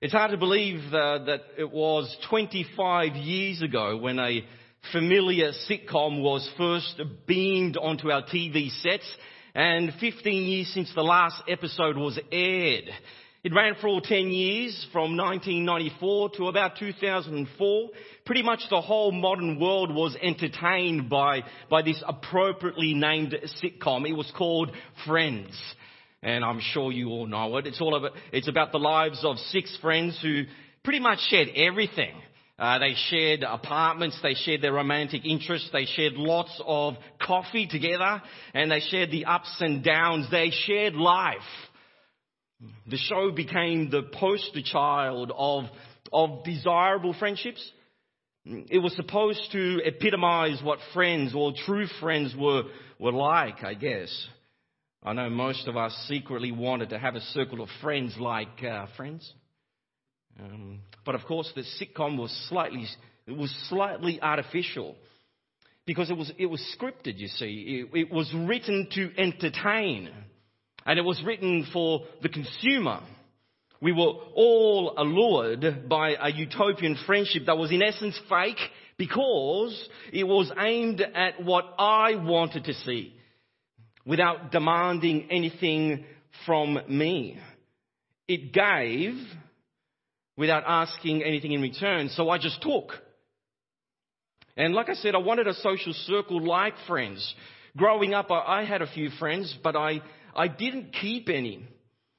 It's hard to believe uh, that it was 25 years ago when a familiar sitcom was first beamed onto our TV sets and 15 years since the last episode was aired. It ran for all 10 years from 1994 to about 2004. Pretty much the whole modern world was entertained by, by this appropriately named sitcom. It was called Friends and I'm sure you all know it. It's all about, it's about the lives of six friends who pretty much shared everything. Uh, they shared apartments, they shared their romantic interests, they shared lots of coffee together, and they shared the ups and downs. They shared life. The show became the poster child of, of desirable friendships. It was supposed to epitomize what friends or true friends were, were like, I guess. I know most of us secretly wanted to have a circle of friends like uh, friends. Um, but of course, the sitcom was slightly, it was slightly artificial because it was, it was scripted, you see. It, it was written to entertain and it was written for the consumer. We were all allured by a utopian friendship that was in essence fake because it was aimed at what I wanted to see without demanding anything from me. It gave without asking anything in return, so I just took. And like I said, I wanted a social circle like friends. Growing up, I had a few friends, but I, I didn't keep any.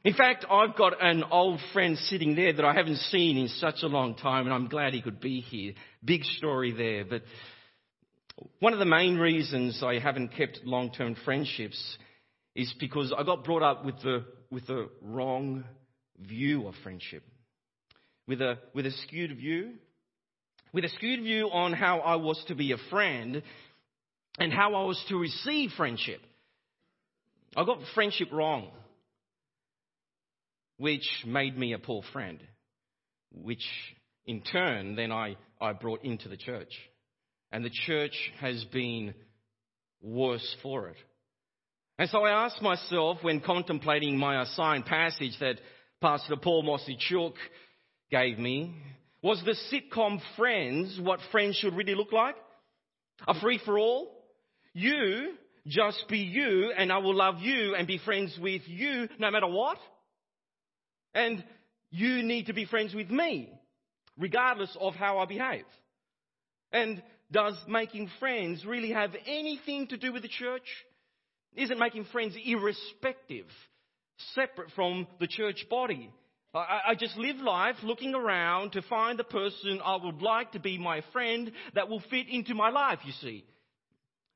In fact, I've got an old friend sitting there that I haven't seen in such a long time, and I'm glad he could be here. Big story there, but one of the main reasons I haven't kept long term friendships is because I got brought up with the, with the wrong view of friendship, with a, with a skewed view, with a skewed view on how I was to be a friend and how I was to receive friendship. I got friendship wrong, which made me a poor friend, which in turn then I, I brought into the church. And the church has been worse for it. And so I asked myself when contemplating my assigned passage that Pastor Paul Mosichuk gave me, was the sitcom Friends what friends should really look like? A free for all? You just be you and I will love you and be friends with you no matter what? And you need to be friends with me regardless of how I behave. And does making friends really have anything to do with the church? Isn't making friends irrespective, separate from the church body? I, I, just live life looking around to find the person I would like to be my friend that will fit into my life, you see.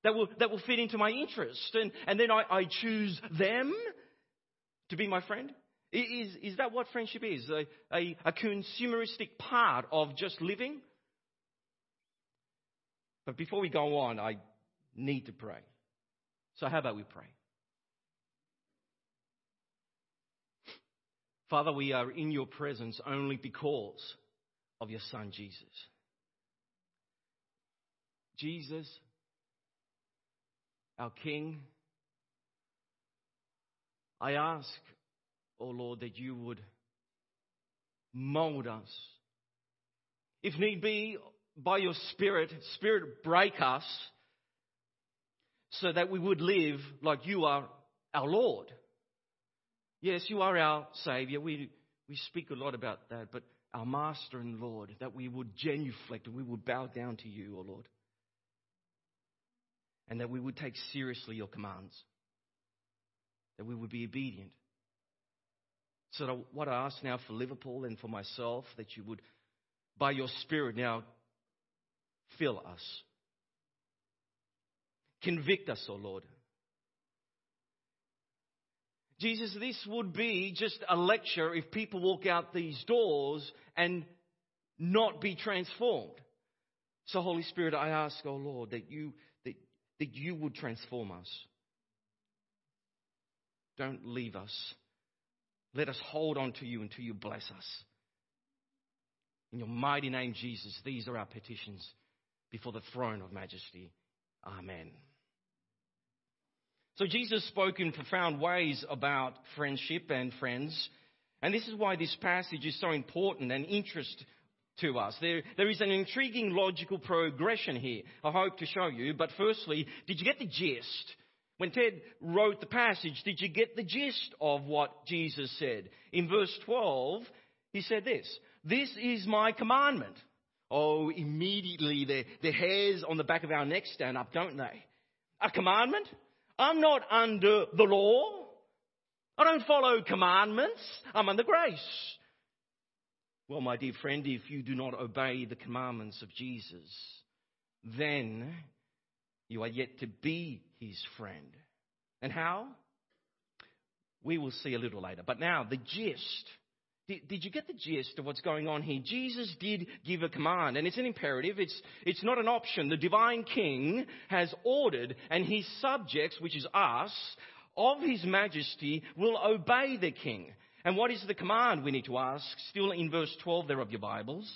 That will, that will fit into my interest. And, and then I, I choose them to be my friend. Is, is that what friendship is? A, a, a consumeristic part of just living? But before we go on, I need to pray. So, how about we pray? Father, we are in your presence only because of your Son, Jesus. Jesus, our King, I ask, O oh Lord, that you would mold us. If need be, by your Spirit, Spirit, break us so that we would live like you are our Lord. Yes, you are our Savior. We, we speak a lot about that, but our Master and Lord, that we would genuflect and we would bow down to you, O oh Lord. And that we would take seriously your commands. That we would be obedient. So, what I ask now for Liverpool and for myself, that you would, by your Spirit, now Fill us. Convict us, O oh Lord. Jesus, this would be just a lecture if people walk out these doors and not be transformed. So, Holy Spirit, I ask, O oh Lord, that you, that, that you would transform us. Don't leave us. Let us hold on to you until you bless us. In your mighty name, Jesus, these are our petitions before the throne of majesty. Amen. So Jesus spoke in profound ways about friendship and friends. And this is why this passage is so important and interest to us. There, there is an intriguing logical progression here I hope to show you. But firstly, did you get the gist? When Ted wrote the passage, did you get the gist of what Jesus said? In verse 12, he said this This is my commandment. Oh, immediately the, the hairs on the back of our neck stand up, don't they? A commandment? I'm not under the law. I don't follow commandments. I'm under grace. Well, my dear friend, if you do not obey the commandments of Jesus, then you are yet to be his friend. And how? We will see a little later. But now, the gist. Did, did, you get the gist of what's going on here? Jesus did give a command, and it's an imperative. It's, it's not an option. The divine king has ordered, and his subjects, which is us, of his majesty, will obey the king. And what is the command we need to ask? Still in verse 12 there of your Bibles.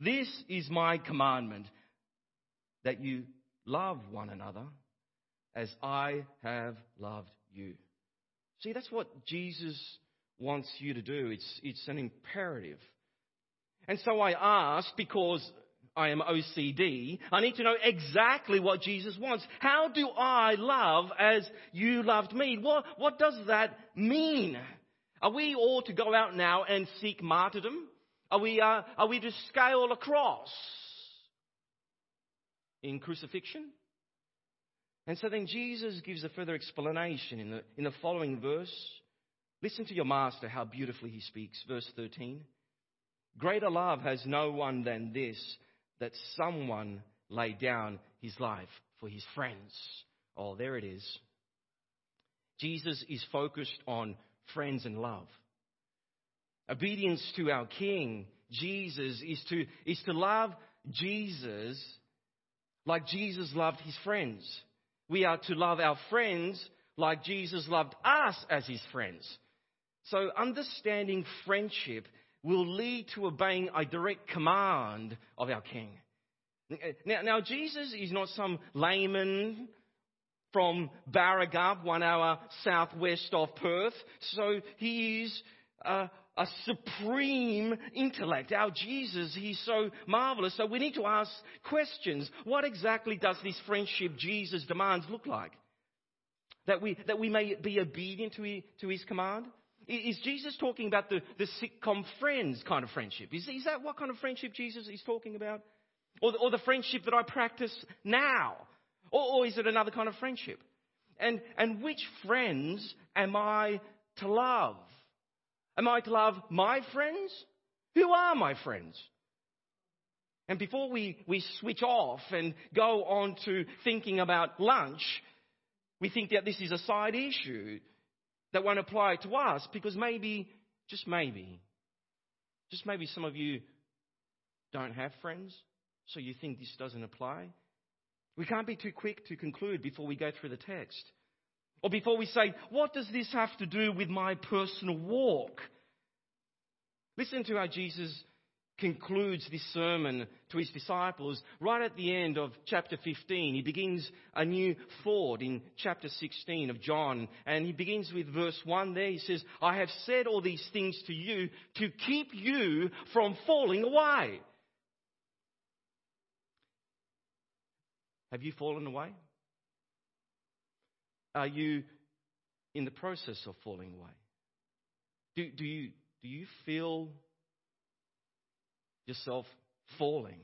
This is my commandment that you love one another as I have loved you. See, that's what Jesus wants you to do. It's, it's an imperative. And so I ask because I am OCD, I need to know exactly what Jesus wants. How do I love as you loved me? What, what does that mean? Are we all to go out now and seek martyrdom? Are we, uh, are we to scale a cross in crucifixion? And so then Jesus gives a further explanation in the, in the following verse. Listen to your master, how beautifully he speaks. Verse 13. Greater love has no one than this, that someone lay down his life for his friends. Oh, there it is. Jesus is focused on friends and love. Obedience to our King, Jesus, is to, is to love Jesus like Jesus loved his friends. We are to love our friends like Jesus loved us as his friends. So understanding friendship will lead to obeying a direct command of our King. Now, now Jesus is not some layman from Barragub, one hour southwest of Perth. So he is a, a supreme intellect. Our Jesus, he's so marvelous. So we need to ask questions. What exactly does this friendship Jesus demands look like? That we, that we may be obedient to his, to his command? Is Jesus talking about the, the sitcom friends kind of friendship? Is, is that what kind of friendship Jesus is talking about? Or the, or the friendship that I practice now? Or, or is it another kind of friendship? And, and which friends am I to love? Am I to love my friends? Who are my friends? And before we, we switch off and go on to thinking about lunch, we think that this is a side issue that won't apply to us because maybe, just maybe, just maybe some of you don't have friends, so you think this doesn't apply. We can't be too quick to conclude before we go through the text. Or before we say, what does this have to do with my personal walk? Listen to how Jesus concludes this sermon to his disciples right at the end of chapter 15. He begins a new thought in chapter 16 of John, and he begins with verse 1 there. He says, I have said all these things to you to keep you from falling away. Have you fallen away? Are you in the process of falling away? Do, do, you, do you feel yourself falling?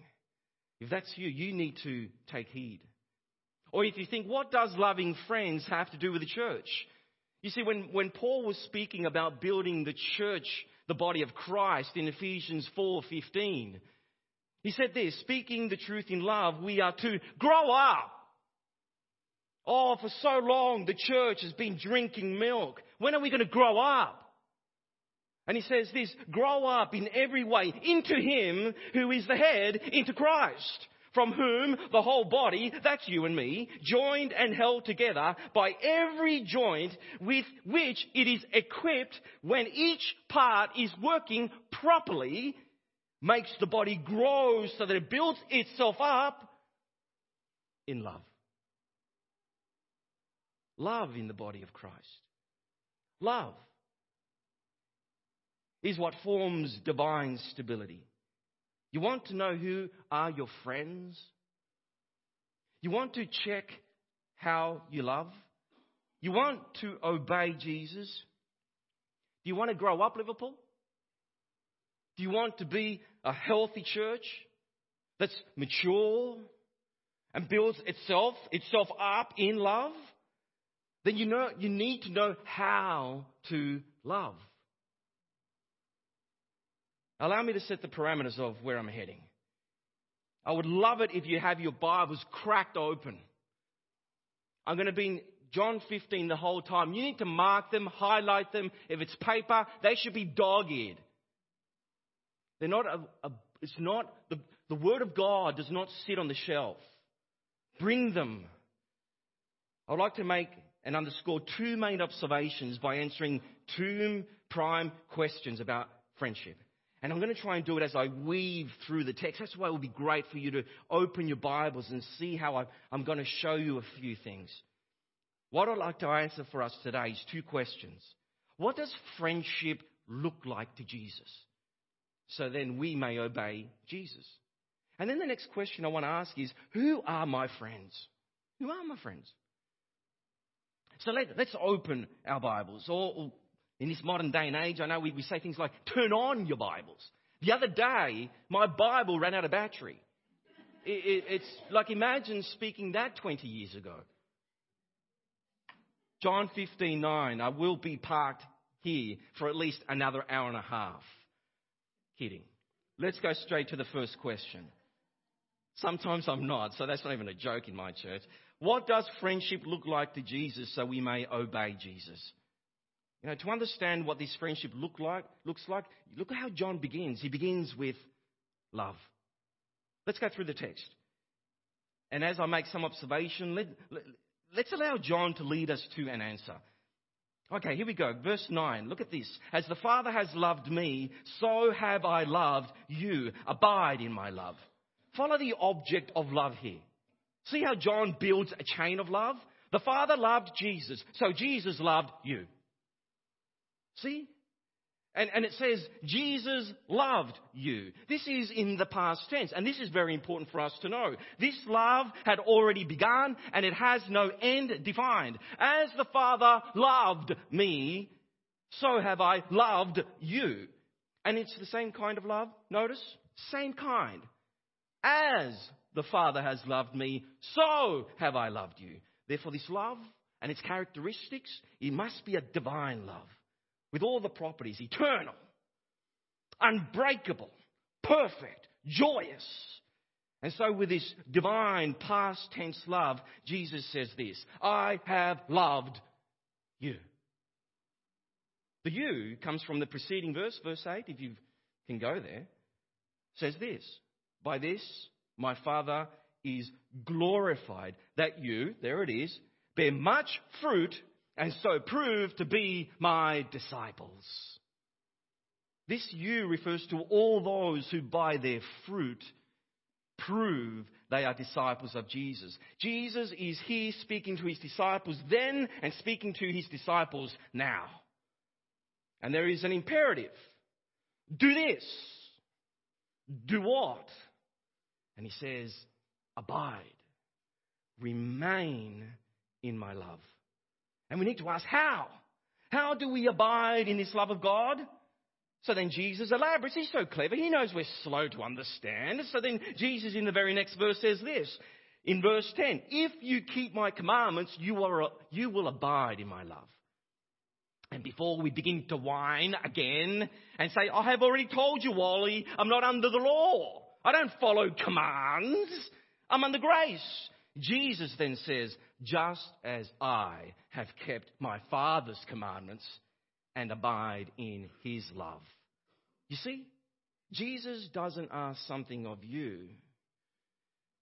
If that's you, you need to take heed. Or if you think, what does loving friends have to do with the church? You see, when, when Paul was speaking about building the church, the body of Christ in Ephesians 4:15, he said this, speaking the truth in love, we are to grow up. Oh, for so long the church has been drinking milk. When are we going to grow up? And he says this, grow up in every way into Him who is the head, into Christ, from whom the whole body, that's you and me, joined and held together by every joint with which it is equipped when each part is working properly, makes the body grow so that it builds itself up in love. Love in the body of Christ. Love. Is what forms divine stability. You want to know who are your friends? You want to check how you love? You want to obey Jesus? Do you want to grow up, Liverpool? Do you want to be a healthy church that's mature and builds itself itself up in love? Then you know you need to know how to love. Allow me to set the parameters of where I'm heading. I would love it if you have your Bibles cracked open. I'm going to be in John 15 the whole time. You need to mark them, highlight them. If it's paper, they should be dog-eared. They're not a, a it's not, the, the Word of God does not sit on the shelf. Bring them. I'd like to make and underscore two main observations by answering two prime questions about friendship. And I'm going to try and do it as I weave through the text. That's why it will be great for you to open your Bibles and see how I'm going to show you a few things. What I'd like to answer for us today is two questions. What does friendship look like to Jesus? So then we may obey Jesus. And then the next question I want to ask is who are my friends? Who are my friends? So let, us open our Bibles. Or, in this modern day and age, I know we, we say things like turn on your Bibles. The other day, my Bible ran out of battery. It, it, it's like imagine speaking that 20 years ago. John 15:9. I will be parked here for at least another hour and a half. Kidding. Let's go straight to the first question. Sometimes I'm not, so that's not even a joke in my church. What does friendship look like to Jesus so we may obey Jesus? You know, to understand what this friendship look like, looks like, look at how John begins. He begins with love. Let's go through the text. And as I make some observation, let, let, let's allow John to lead us to an answer. Okay, here we go. Verse 9. Look at this. As the Father has loved me, so have I loved you. Abide in my love. Follow the object of love here. See how John builds a chain of love? The Father loved Jesus, so Jesus loved you. See? And, and it says, Jesus loved you. This is in the past tense, and this is very important for us to know. This love had already begun, and it has no end defined. As the Father loved me, so have I loved you. And it's the same kind of love, notice? Same kind. As the Father has loved me, so have I loved you. Therefore, this love and its characteristics, it must be a divine love with all the properties eternal, unbreakable, perfect, joyous. And so, with this divine past tense love, Jesus says this I have loved you. The you comes from the preceding verse, verse 8, if you can go there, says this By this my Father is glorified, that you, there it is, bear much fruit and so prove to be my disciples. This you refers to all those who by their fruit prove they are disciples of Jesus. Jesus is here speaking to his disciples then and speaking to his disciples now. And there is an imperative. Do this. Do what? And he says, abide. Remain in my love. And we need to ask how? How do we abide in this love of God? So then Jesus elaborates. He's so clever. He knows we're slow to understand. So then Jesus in the very next verse says this. In verse 10, if you keep my commandments, you, are, you will abide in my love. And before we begin to whine again and say, I have already told you, Wally, I'm not under the law. I don't follow commands. I'm under grace. Jesus then says, just as I have kept my Father's commandments and abide in his love. You see, Jesus doesn't ask something of you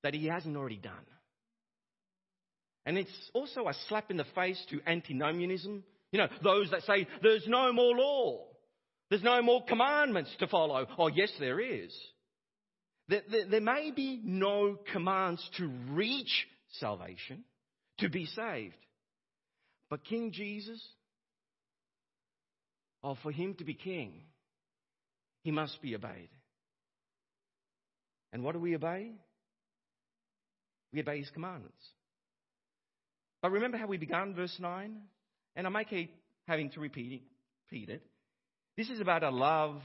that he hasn't already done. And it's also a slap in the face to antinomianism. You know, those that say there's no more law, there's no more commandments to follow. Oh, yes, there is. There, may be no commands to reach salvation to be saved. But King Jesus, or for him to be king, he must be obeyed. And what do we obey? We obey his commandments. But remember how we began verse 9? And I may keep having to. Repeat it. This is about a love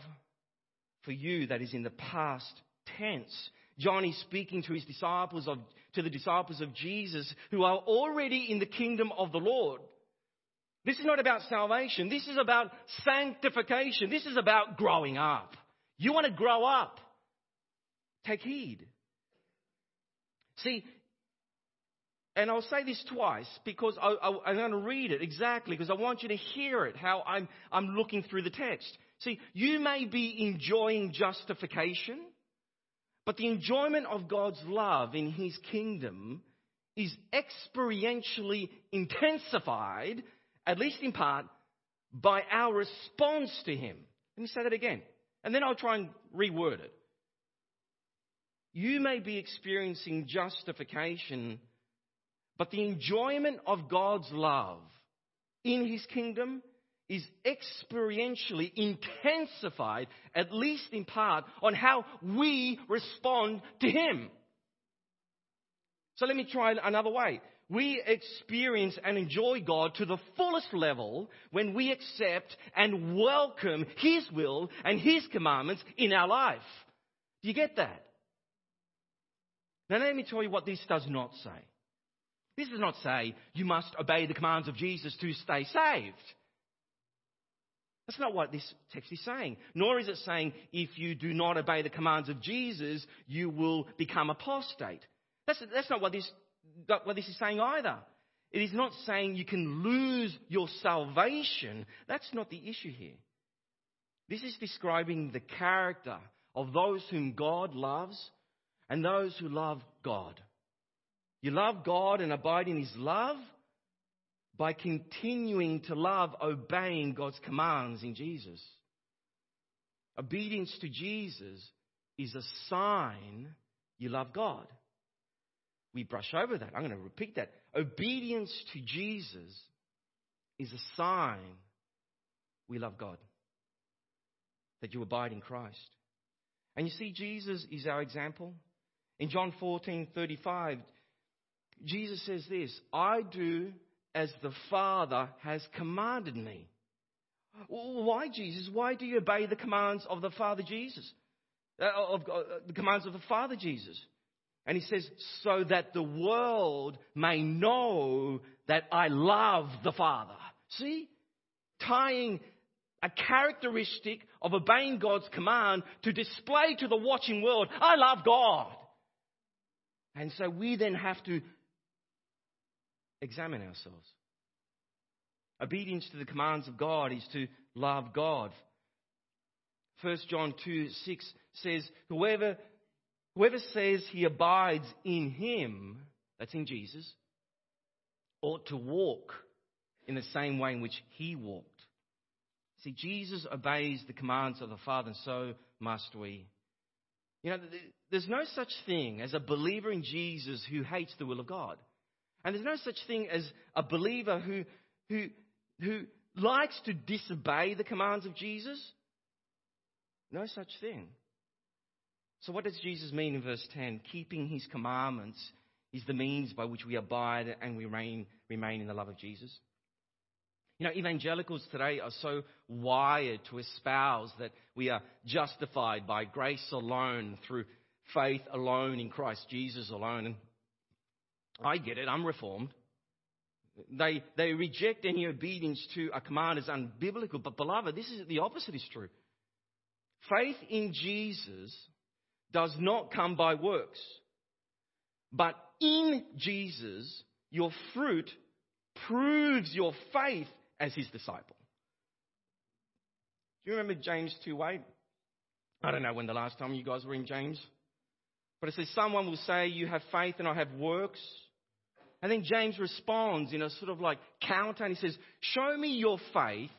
for you that is in the past tense. John is speaking to his disciples of, to the disciples of Jesus who are already in the kingdom of the Lord. This is not about salvation. This is about sanctification. This is about growing up. You want to grow up. Take heed. See, and I'll say this twice because I, am going to read it exactly because I want you to hear it, how I'm, I'm looking through the text. See, you may be enjoying justification, but the enjoyment of God's love in His kingdom is experientially intensified, at least in part, by our response to Him. Let me say that again. And then I'll try and reword it. You may be experiencing justification but the enjoyment of God's love in His kingdom is experientially intensified, at least in part, on how we respond to Him. So let me try another way. We experience and enjoy God to the fullest level when we accept and welcome His will and His commandments in our life. Do you get that? Now let me tell you what this does not say. This does not say you must obey the commands of Jesus to stay saved. That's not what this text is saying. Nor is it saying if you do not obey the commands of Jesus, you will become apostate. That's, that's not what this, what this is saying either. It is not saying you can lose your salvation. That's not the issue here. This is describing the character of those whom God loves and those who love God. You love God and abide in His love by continuing to love obeying God's commands in Jesus. Obedience to Jesus is a sign you love God. We brush over that. I'm going to repeat that. Obedience to Jesus is a sign we love God. That you abide in Christ. And you see, Jesus is our example. In John 14 35, Jesus says this I do as the Father has commanded me. Why, Jesus? Why do you obey the commands of the Father Jesus? Uh, of, uh, the commands of the Father Jesus? And he says, so that the world may know that I love the Father. See? Tying a characteristic of obeying God's command to display to the watching world, I love God. And so we then have to examine ourselves. Obedience to the commands of God is to love God. 1 John 2 6 says, Whoever, whoever says he abides in him, that's in Jesus, ought to walk in the same way in which he walked. See, Jesus obeys the commands of the Father, and so must we. You know, there's no such thing as a believer in Jesus who hates the will of God. And there's no such thing as a believer who, who, who likes to disobey the commands of Jesus. No such thing. So, what does Jesus mean in verse 10? Keeping his commandments is the means by which we abide and we remain, remain in the love of Jesus. You know, evangelicals today are so wired to espouse that we are justified by grace alone, through faith alone, in Christ Jesus alone. And I get it, I'm reformed. They, they reject any obedience to a command as unbiblical. But, beloved, this is the opposite is true. Faith in Jesus does not come by works. But in Jesus, your fruit proves your faith as his disciple. Do you remember James 2 8? I don't know when the last time you guys were in James. But it says, Someone will say, You have faith and I have works. And then James responds in a sort of like counter and he says, Show me your faith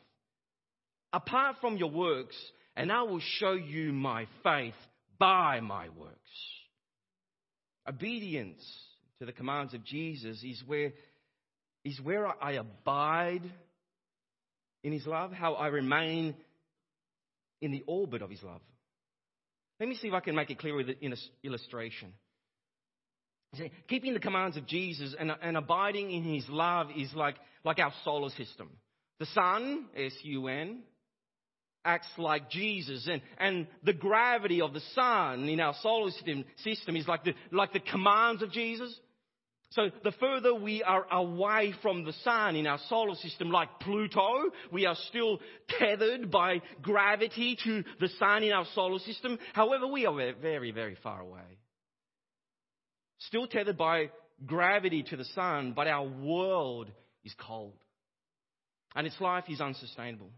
apart from your works, and I will show you my faith by my works. Obedience to the commands of Jesus is where, is where I abide in his love, how I remain in the orbit of his love. Let me see if I can make it clear with an illustration. See, keeping the commands of Jesus and, and abiding in his love is like, like our solar system. The sun, S-U-N, acts like Jesus. And, and the gravity of the sun in our solar system, system is like the, like the commands of Jesus. So the further we are away from the sun in our solar system, like Pluto, we are still tethered by gravity to the sun in our solar system. However, we are very, very far away. Still tethered by gravity to the sun, but our world is cold. And its life is unsustainable.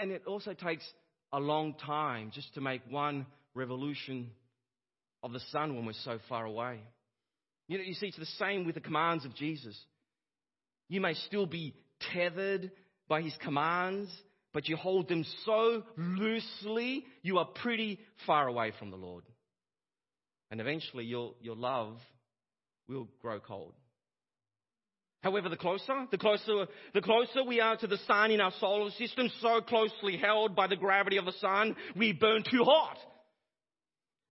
And it also takes a long time just to make one revolution of the sun when we're so far away. You know, you see, it's the same with the commands of Jesus. You may still be tethered by his commands, but you hold them so loosely, you are pretty far away from the Lord. And eventually, your, your love will grow cold. However, the closer, the closer, the closer we are to the sun in our solar system, so closely held by the gravity of the sun, we burn too hot.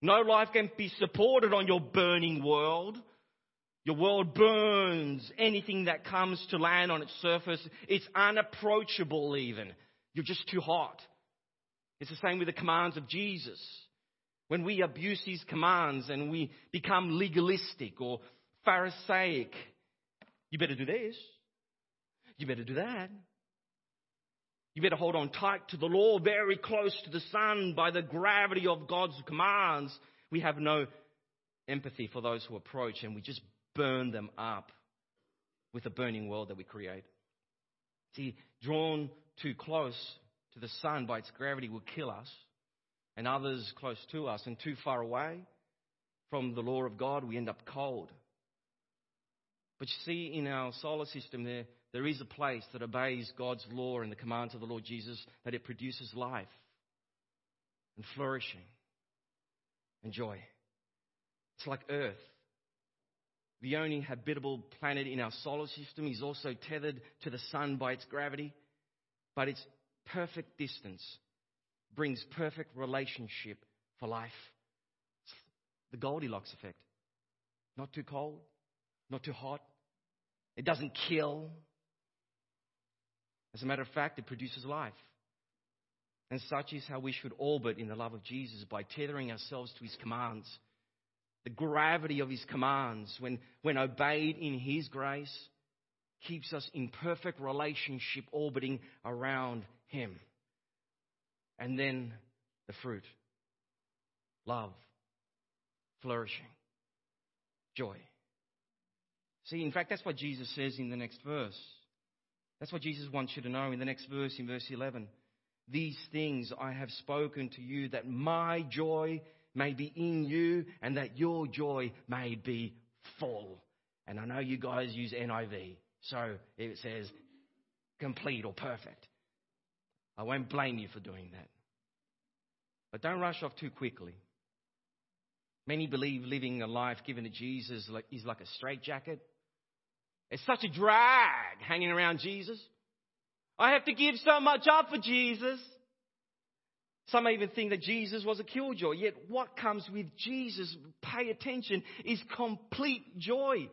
No life can be supported on your burning world. Your world burns anything that comes to land on its surface. It's unapproachable even. You're just too hot. It's the same with the commands of Jesus. When we abuse his commands and we become legalistic or Pharisaic, you better do this. You better do that. You better hold on tight to the law, very close to the sun by the gravity of God's commands. We have no empathy for those who approach and we just burn them up with the burning world that we create. See, drawn too close to the sun by its gravity will kill us, and others close to us, and too far away from the law of God, we end up cold. But you see, in our solar system, there, there is a place that obeys God's law and the commands of the Lord Jesus, that it produces life and flourishing and joy. It's like Earth. The only habitable planet in our solar system is also tethered to the sun by its gravity, but its perfect distance brings perfect relationship for life. It's the Goldilocks effect. Not too cold, not too hot. It doesn't kill. As a matter of fact, it produces life. And such is how we should orbit in the love of Jesus by tethering ourselves to his commands the gravity of his commands, when, when obeyed in his grace, keeps us in perfect relationship orbiting around him. And then the fruit love, flourishing, joy. See, in fact, that's what Jesus says in the next verse. That's what Jesus wants you to know in the next verse, in verse 11. These things I have spoken to you that my joy may be in you and that your joy may be full. And I know you guys use NIV, so it says complete or perfect. I won't blame you for doing that. But don't rush off too quickly. Many believe living a life given to Jesus is like a straitjacket. It's such a drag hanging around Jesus. I have to give so much up for Jesus. Some even think that Jesus was a killjoy. Yet what comes with Jesus, pay attention, is complete joy.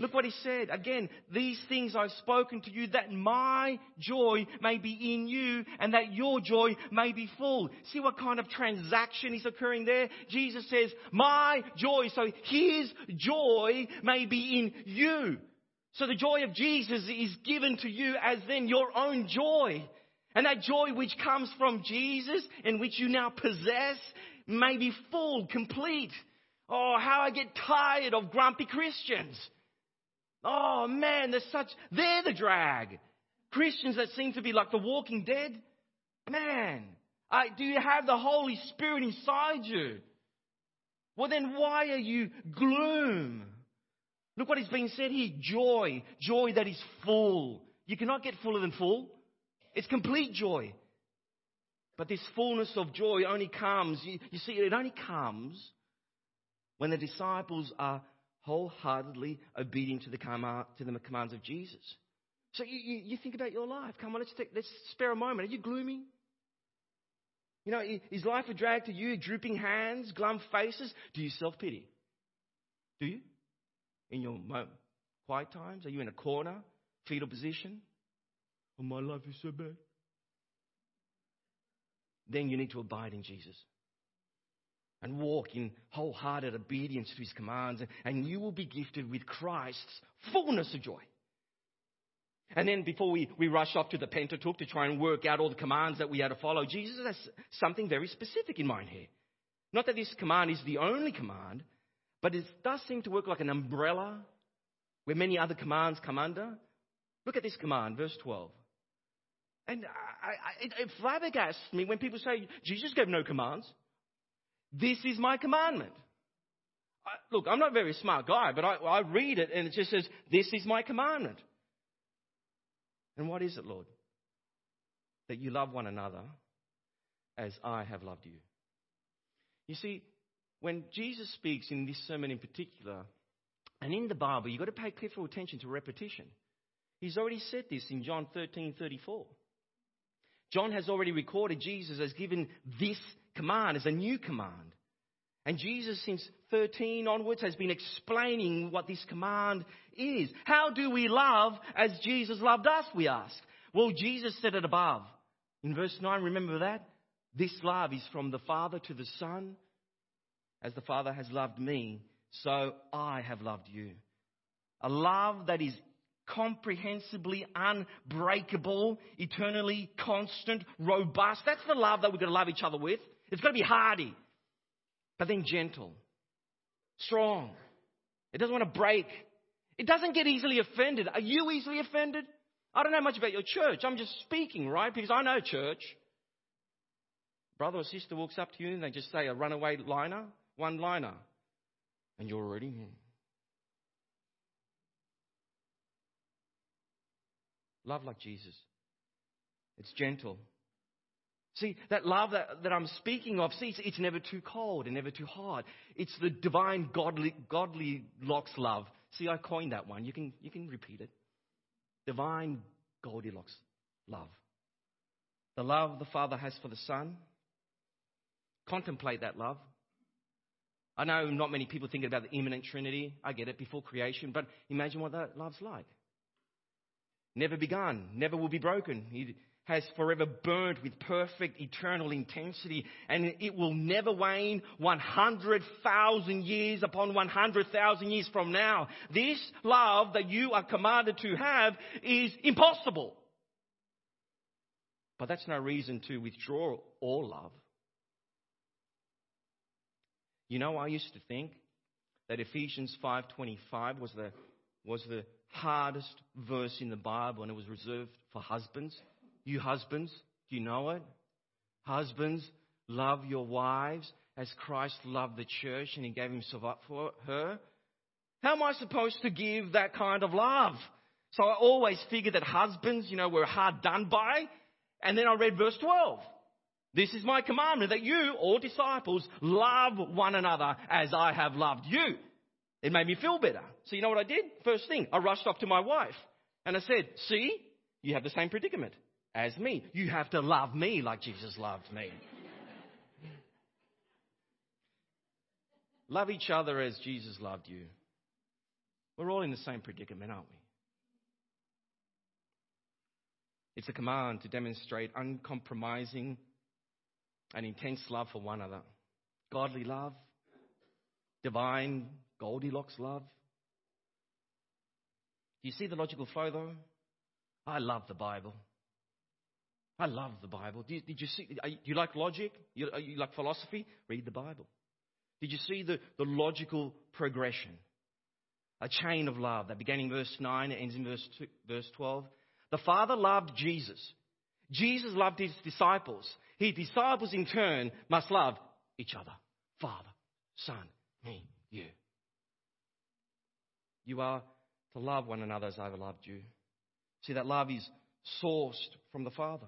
Look what he said. Again, these things I've spoken to you that my joy may be in you and that your joy may be full. See what kind of transaction is occurring there? Jesus says, my joy. So his joy may be in you. So the joy of Jesus is given to you as then your own joy. And that joy which comes from Jesus and which you now possess may be full, complete. Oh, how I get tired of grumpy Christians. Oh man, there's such, they're the drag. Christians that seem to be like the walking dead. Man, I, do you have the Holy Spirit inside you? Well then why are you gloom? Look what is being said here. Joy. Joy that is full. You cannot get fuller than full. It's complete joy. But this fullness of joy only comes, you, you see, it only comes when the disciples are wholeheartedly obedient to the, commands of Jesus. So you, you, you think about your life. Come on, let's, take, let's spare a moment. Are you gloomy? You know, is life a drag to you? Drooping hands, glum faces? Do you self pity? Do you? In your quiet times? Are you in a corner, fetal position? Oh, my life is so bad. Then you need to abide in Jesus and walk in wholehearted obedience to his commands, and you will be gifted with Christ's fullness of joy. And then before we, we rush off to the Pentateuch to try and work out all the commands that we are to follow, Jesus has something very specific in mind here. Not that this command is the only command, but it does seem to work like an umbrella where many other commands come under. Look at this command, verse 12. And I, I, it, it flabbergasts me when people say, Jesus gave no commands. This is my commandment. I, look, I'm not a very smart guy, but I, I read it and it just says, This is my commandment. And what is it, Lord? That you love one another as I have loved you. You see, when Jesus speaks in this sermon in particular, and in the Bible, you've got to pay careful attention to repetition. He's already said this in John 13 34. John has already recorded Jesus as given this command is a new command. And Jesus, since 13 onwards, has been explaining what this command is. How do we love as Jesus loved us, we ask? Well, Jesus said it above. In verse 9, remember that? This love is from the Father to the Son. As the Father has loved me, so I have loved you. A love that is comprehensibly unbreakable, eternally constant, robust. That's the love that we're going to love each other with. It's got to be hardy, but then gentle, strong. It doesn't want to break. It doesn't get easily offended. Are you easily offended? I don't know much about your church. I'm just speaking, right? Because I know church. Brother or sister walks up to you and they just say a runaway liner, one liner, and you're already. Love like Jesus. It's gentle. See, that love that, that I'm speaking of, see, it's, it's, never too cold and never too hard. It's the divine godly, godly locks love. See, I coined that one. You can, you can repeat it. Divine Goldilocks love. The love the Father has for the Son. Contemplate that love. I know not many people think about the immanent Trinity. I get it, before creation. But imagine what that love's like. Never begun, never will be broken. He has forever burnt with perfect eternal intensity and it will never wane 100,000 years upon 100,000 years from now. This love that you are commanded to have is impossible. But that's no reason to withdraw all love. You know, I used to think that Ephesians 5:25 was the was the hardest verse in the Bible and it was reserved for husbands. You husbands, do you know it? Husbands, love your wives as Christ loved the church and he gave himself up for her. How am I supposed to give that kind of love? So I always figured that husbands, you know, were hard done by. And then I read verse 12. This is my commandment that you, all disciples, love one another as I have loved you. It made me feel better. So you know what I did? First thing, I rushed off to my wife and I said, see, you have the same predicament as me. You have to love me like Jesus loved me. love each other as Jesus loved you. We're all in the same predicament, aren't we? It's a command to demonstrate uncompromising and intense love for one another. Godly love, divine Goldilocks love. Do you see the logical flow though? I love the Bible. I love the Bible. Did, did you see? Do you like logic? You, you like philosophy? Read the Bible. Did you see the, the logical progression? A chain of love that began in verse 9 and ends in verse, two, verse 12. The Father loved Jesus. Jesus loved his disciples. His disciples, in turn, must love each other Father, Son, me, you. You are to love one another as I have loved you. See, that love is sourced from the Father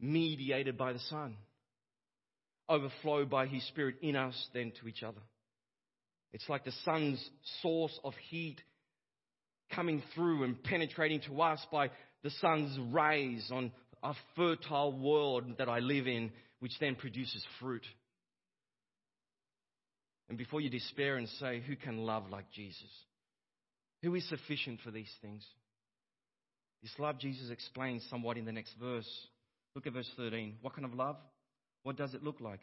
mediated by the Son, overflowed by His Spirit in us, then to each other. It's like the sun's source of heat coming through and penetrating to us by the sun's rays on a fertile world that I live in, which then produces fruit. And before you despair and say, Who can love like Jesus? Who is sufficient for these things? This love Jesus explains somewhat in the next verse. Look at verse 13. What kind of love? What does it look like?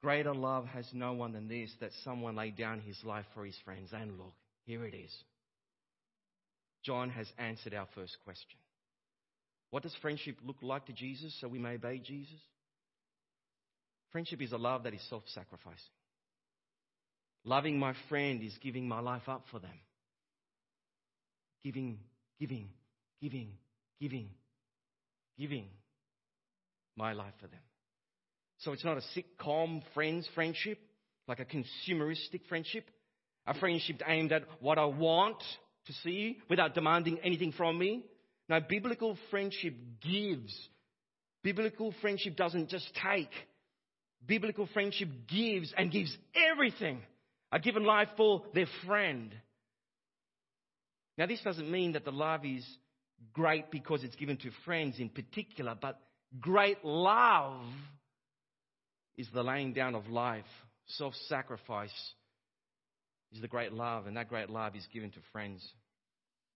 Greater love has no one than this, that someone laid down his life for his friends. And look, here it is. John has answered our first question. What does friendship look like to Jesus so we may obey Jesus? Friendship is a love that is self sacrificing. Loving my friend is giving my life up for them. Giving, giving, giving, giving, giving my life for them. So it's not a sitcom friends friendship, like a consumeristic friendship, a friendship aimed at what I want to see without demanding anything from me. No, biblical friendship gives. Biblical friendship doesn't just take. Biblical friendship gives and gives everything. A given life for their friend. Now, this doesn't mean that the love is great because it's given to friends in particular, but great love is the laying down of life. Self sacrifice is the great love, and that great love is given to friends.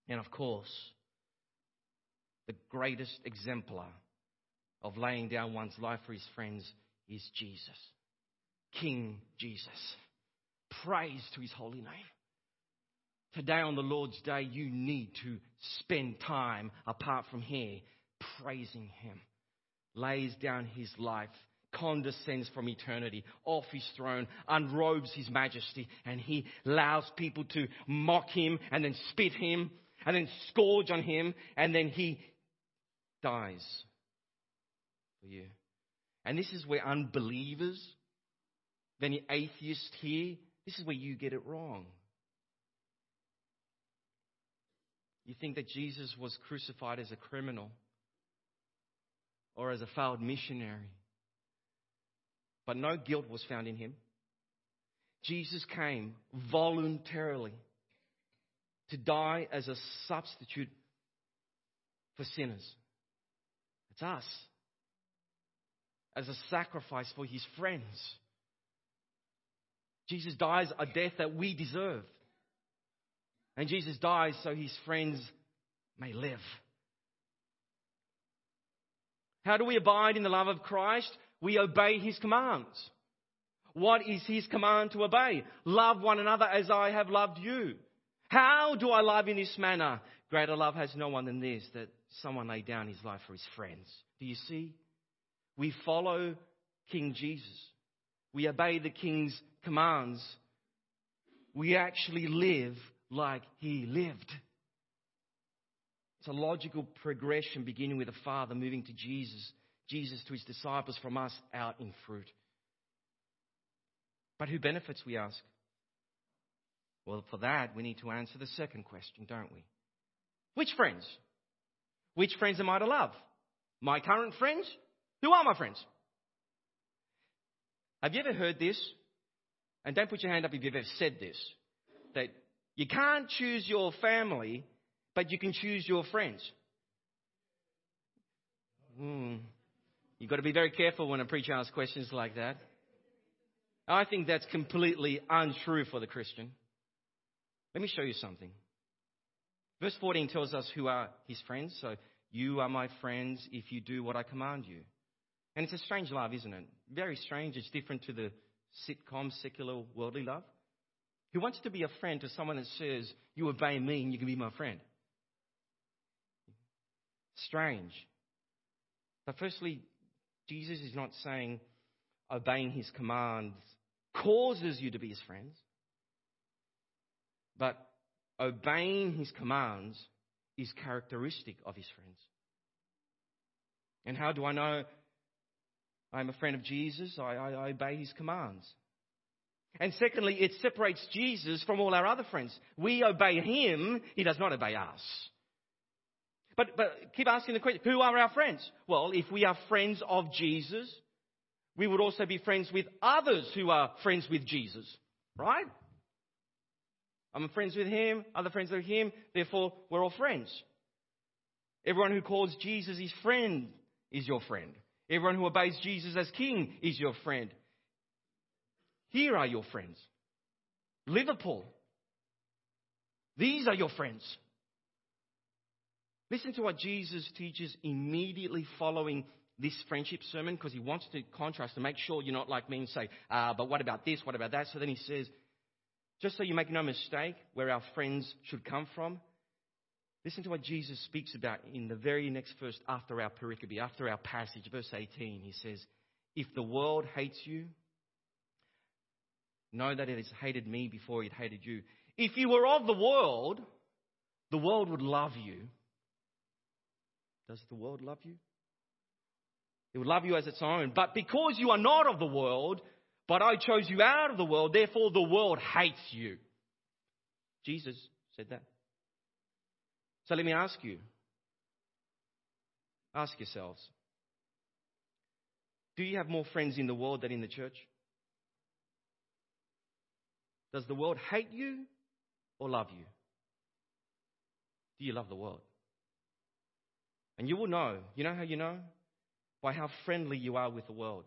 And of course, the greatest exemplar of laying down one's life for his friends is Jesus, King Jesus. Praise to his holy name. Today, on the Lord's Day, you need to spend time apart from here praising him. Lays down his life, condescends from eternity, off his throne, unrobes his majesty, and he allows people to mock him and then spit him and then scourge on him, and then he dies for you. And this is where unbelievers, any atheists here, this is where you get it wrong. You think that Jesus was crucified as a criminal or as a failed missionary. But no guilt was found in him. Jesus came voluntarily to die as a substitute for sinners. It's us. As a sacrifice for his friends. Jesus dies a death that we deserve. And Jesus dies so his friends may live. How do we abide in the love of Christ? We obey his commands. What is his command to obey? Love one another as I have loved you. How do I love in this manner? Greater love has no one than this, that someone lay down his life for his friends. Do you see? We follow King Jesus. We obey the King's commands. We actually live like he lived. It's a logical progression beginning with the Father, moving to Jesus, Jesus to his disciples, from us out in fruit. But who benefits, we ask? Well, for that, we need to answer the second question, don't we? Which friends? Which friends am I to love? My current friends? Who are my friends? Have you ever heard this? And don't put your hand up if you've ever said this. That you can't choose your family, but you can choose your friends. Hmm. You've got to be very careful when a preacher asks questions like that. I think that's completely untrue for the Christian. Let me show you something. Verse 14 tells us who are his friends. So, you are my friends if you do what I command you. And it's a strange love, isn't it? Very strange. It's different to the sitcom, secular, worldly love. Who wants to be a friend to someone that says, You obey me and you can be my friend? Strange. But firstly, Jesus is not saying obeying his commands causes you to be his friends, but obeying his commands is characteristic of his friends. And how do I know I'm a friend of Jesus? I, I, I obey his commands. And secondly, it separates Jesus from all our other friends. We obey him, he does not obey us. But, but keep asking the question who are our friends? Well, if we are friends of Jesus, we would also be friends with others who are friends with Jesus, right? I'm friends with him, other friends with him, therefore we're all friends. Everyone who calls Jesus his friend is your friend. Everyone who obeys Jesus as king is your friend. Here are your friends. Liverpool. These are your friends. Listen to what Jesus teaches immediately following this friendship sermon because he wants to contrast to make sure you're not like me and say, uh, but what about this? What about that? So then he says, just so you make no mistake where our friends should come from, listen to what Jesus speaks about in the very next verse after our pericope, after our passage, verse 18. He says, If the world hates you, know that it has hated me before it hated you. If you were of the world, the world would love you. Does the world love you? It would love you as its own. But because you are not of the world, but I chose you out of the world, therefore the world hates you. Jesus said that. So let me ask you ask yourselves do you have more friends in the world than in the church? Does the world hate you or love you? Do you love the world? And you will know. You know how you know? By how friendly you are with the world.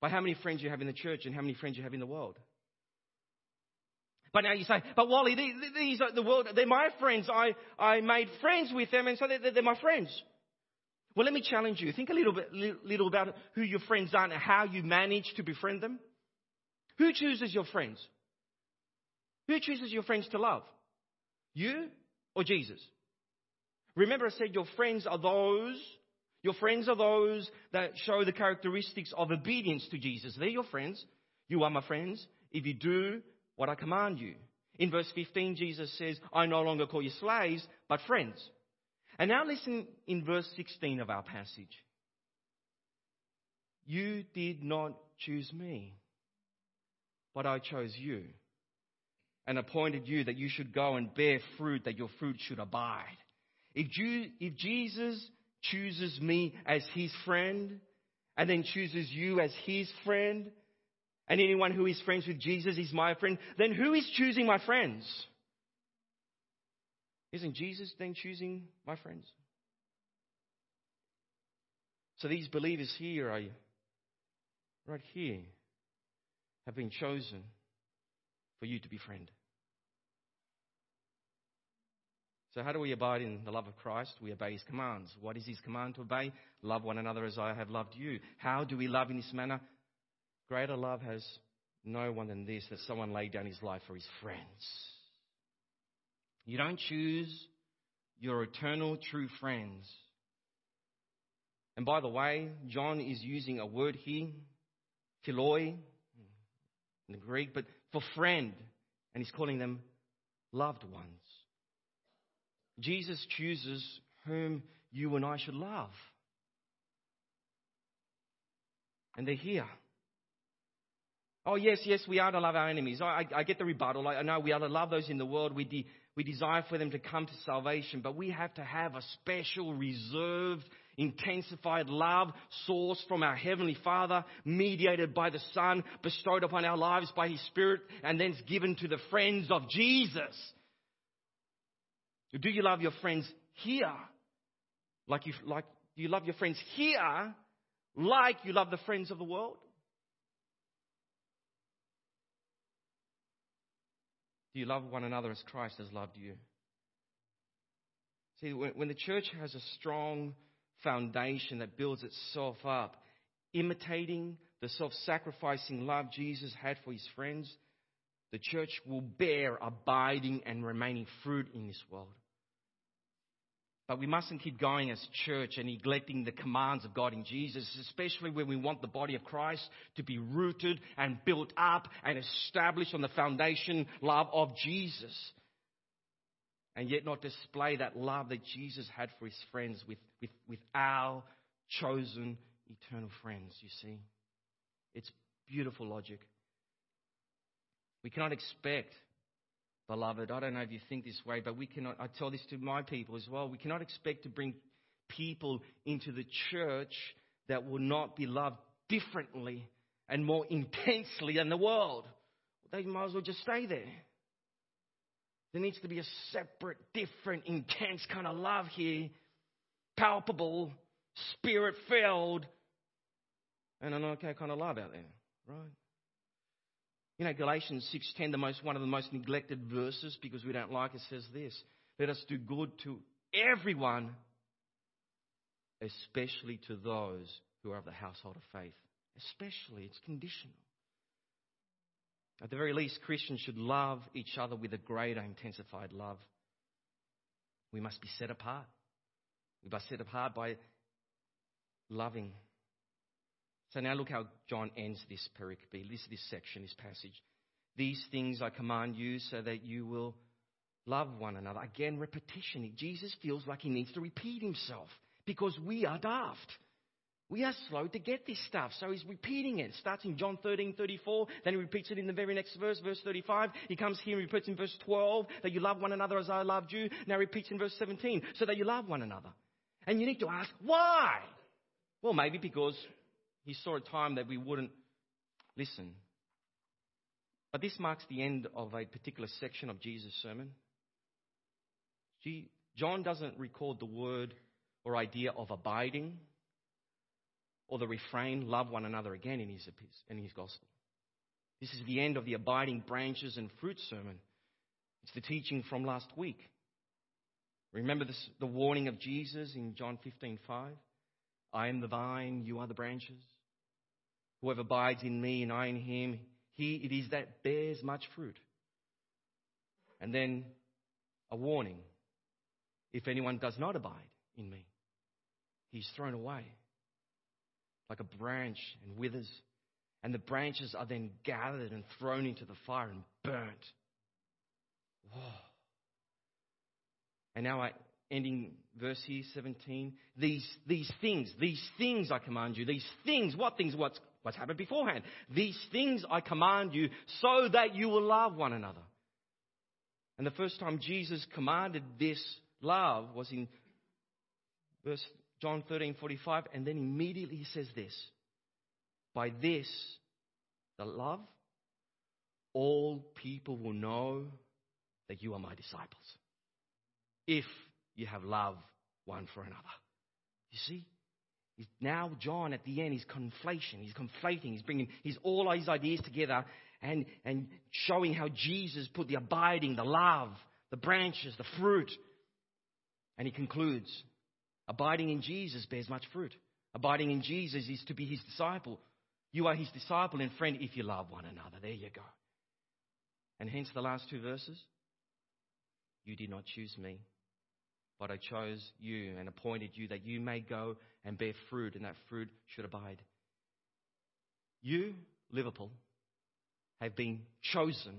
By how many friends you have in the church and how many friends you have in the world. But now you say, but Wally, these are the world, they're my friends. I, I made friends with them and so they're, they're my friends. Well, let me challenge you. Think a little bit, little about who your friends are and how you manage to befriend them. Who chooses your friends? Who chooses your friends to love? You or Jesus? Remember, I said your friends are those, your friends are those that show the characteristics of obedience to Jesus. They're your friends. You are my friends if you do what I command you. In verse 15, Jesus says, I no longer call you slaves, but friends. And now listen in verse 16 of our passage. You did not choose me, but I chose you and appointed you that you should go and bear fruit, that your fruit should abide. If, you, if Jesus chooses me as his friend and then chooses you as his friend, and anyone who is friends with Jesus is my friend, then who is choosing my friends? Isn't Jesus then choosing my friends? So these believers here are right here have been chosen for you to be friend. So, how do we abide in the love of Christ? We obey his commands. What is his command to obey? Love one another as I have loved you. How do we love in this manner? Greater love has no one than this that someone laid down his life for his friends. You don't choose your eternal true friends. And by the way, John is using a word here, philoi, in the Greek, but for friend, and he's calling them loved ones. Jesus chooses whom you and I should love. And they're here. Oh, yes, yes, we are to love our enemies. I, I, get the rebuttal. I know we are to love those in the world. We, de, we desire for them to come to salvation, but we have to have a special, reserved, intensified love sourced from our Heavenly Father, mediated by the Son, bestowed upon our lives by His Spirit, and then given to the friends of Jesus. Do you love your friends here? Like you, like, do you love your friends here like you love the friends of the world? Do you love one another as Christ has loved you? See, when the church has a strong foundation that builds itself up, imitating the self sacrificing love Jesus had for his friends, the church will bear abiding and remaining fruit in this world. But we mustn't keep going as church and neglecting the commands of God in Jesus, especially when we want the body of Christ to be rooted and built up and established on the foundation love of Jesus. And yet not display that love that Jesus had for his friends with, with, with our chosen eternal friends, you see. It's beautiful logic. We cannot expect beloved. I don't know if you think this way, but we cannot, I tell this to my people as well, we cannot expect to bring people into the church that will not be loved differently and more intensely than the world. They might as well just stay there. There needs to be a separate, different, intense kind of love here, palpable, spirit filled, and an okay kind of love out there, right? You know, Galatians 6:10, the most one of the most neglected verses because we don't like it, says this: "Let us do good to everyone, especially to those who are of the household of faith." Especially, it's conditional. At the very least, Christians should love each other with a greater, intensified love. We must be set apart. We must be set apart by loving so now look how John ends this pericope, this, this section, this passage. These things I command you so that you will love one another. Again, repetition. Jesus feels like he needs to repeat himself because we are daft. We are slow to get this stuff. So he's repeating it. it. Starts in John 13, 34. Then he repeats it in the very next verse, verse 35. He comes here and repeats in verse 12 that you love one another as I loved you. Now he repeats in verse 17 so that you love one another. And you need to ask, why? Well, maybe because he saw a time that we wouldn't listen. But this marks the end of a particular section of Jesus' sermon. John doesn't record the word or idea of abiding or the refrain, love one another again in his, in his gospel. This is the end of the abiding branches and fruit sermon. It's the teaching from last week. Remember this, the warning of Jesus in John 15:5? I am the vine, you are the branches. Whoever abides in me and I in him, he it is that bears much fruit. And then a warning if anyone does not abide in me, he's thrown away like a branch and withers. And the branches are then gathered and thrown into the fire and burnt. Whoa. And now I, ending verse here, 17. These, these things, these things I command you. These things, what things? What's, what's happened beforehand? These things I command you so that you will love one another. And the first time Jesus commanded this love was in verse John 13, 45. And then immediately he says this By this, the love, all people will know that you are my disciples. If you have love one for another. You see? He's now John at the end, he's conflation, he's conflating, he's bringing he's all his ideas together and, and showing how Jesus put the abiding, the love, the branches, the fruit. And he concludes, abiding in Jesus bears much fruit. Abiding in Jesus is to be his disciple. You are his disciple and friend if you love one another. There you go. And hence the last two verses. You did not choose me, but I chose you and appointed you that you may go and bear fruit, and that fruit should abide. You, Liverpool, have been chosen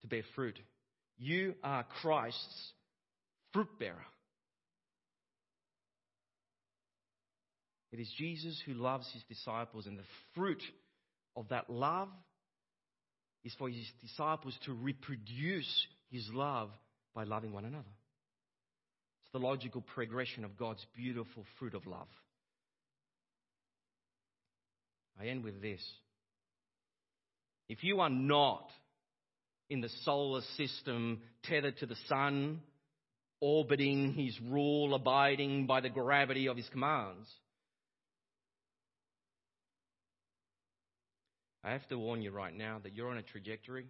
to bear fruit. You are Christ's fruit bearer. It is Jesus who loves his disciples, and the fruit of that love is for his disciples to reproduce his love by loving one another the logical progression of God's beautiful fruit of love. I end with this. If you are not in the solar system tethered to the sun, orbiting his rule, abiding by the gravity of his commands, I have to warn you right now that you're on a trajectory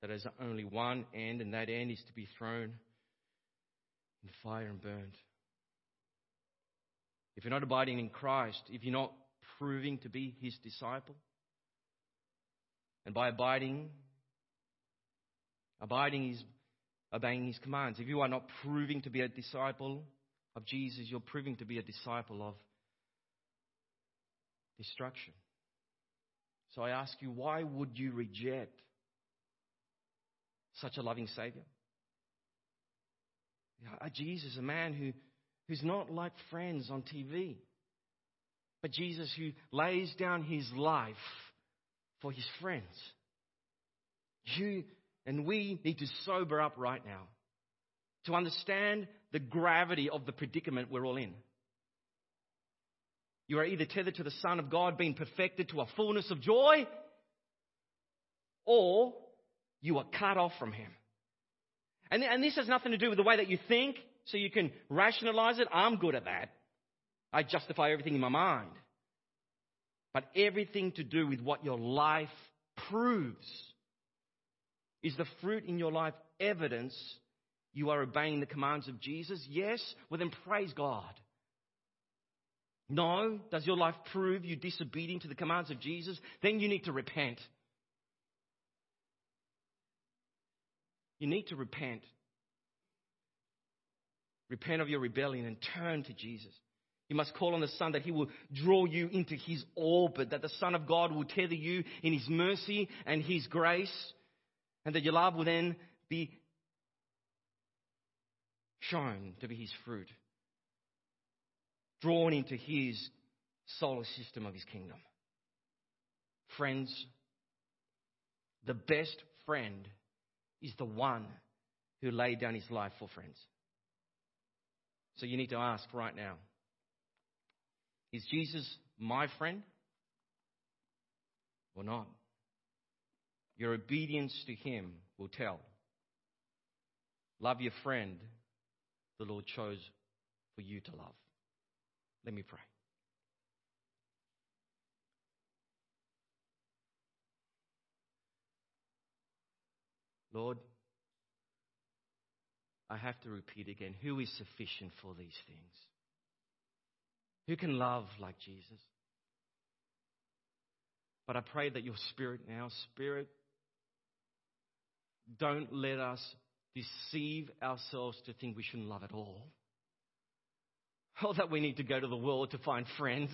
that has only one end, and that end is to be thrown in fire and burned. If you're not abiding in Christ, if you're not proving to be his disciple, and by abiding, abiding is obeying his commands. If you are not proving to be a disciple of Jesus, you're proving to be a disciple of destruction. So I ask you, why would you reject such a loving Savior? A uh, Jesus, a man who, who's not like friends on TV, but Jesus who lays down his life for his friends. You and we need to sober up right now to understand the gravity of the predicament we're all in. You are either tethered to the Son of God being perfected to a fullness of joy, or you are cut off from Him. And, and this has nothing to do with the way that you think, so you can rationalize it. I'm good at that. I justify everything in my mind. But everything to do with what your life proves. Is the fruit in your life evidence you are obeying the commands of Jesus? Yes? Well, then praise God. No? Does your life prove you disobedient to the commands of Jesus? Then you need to repent. You need to repent. Repent of your rebellion and turn to Jesus. You must call on the Son that He will draw you into His orbit, that the Son of God will tether you in His mercy and His grace, and that your love will then be shown to be His fruit, drawn into His solar system of His kingdom. Friends, the best friend is the one who laid down his life for friends. So you need to ask right now Is Jesus my friend or not? Your obedience to him will tell. Love your friend the Lord chose for you to love. Let me pray. Lord, I have to repeat again who is sufficient for these things? Who can love like Jesus? But I pray that your spirit now, spirit, don't let us deceive ourselves to think we shouldn't love at all. Or that we need to go to the world to find friends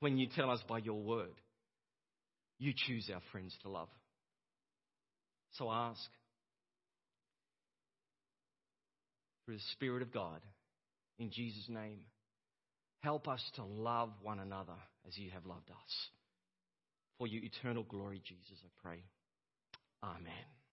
when you tell us by your word. You choose our friends to love. So I ask, through the Spirit of God. In Jesus' name, help us to love one another as you have loved us. For your eternal glory, Jesus, I pray. Amen.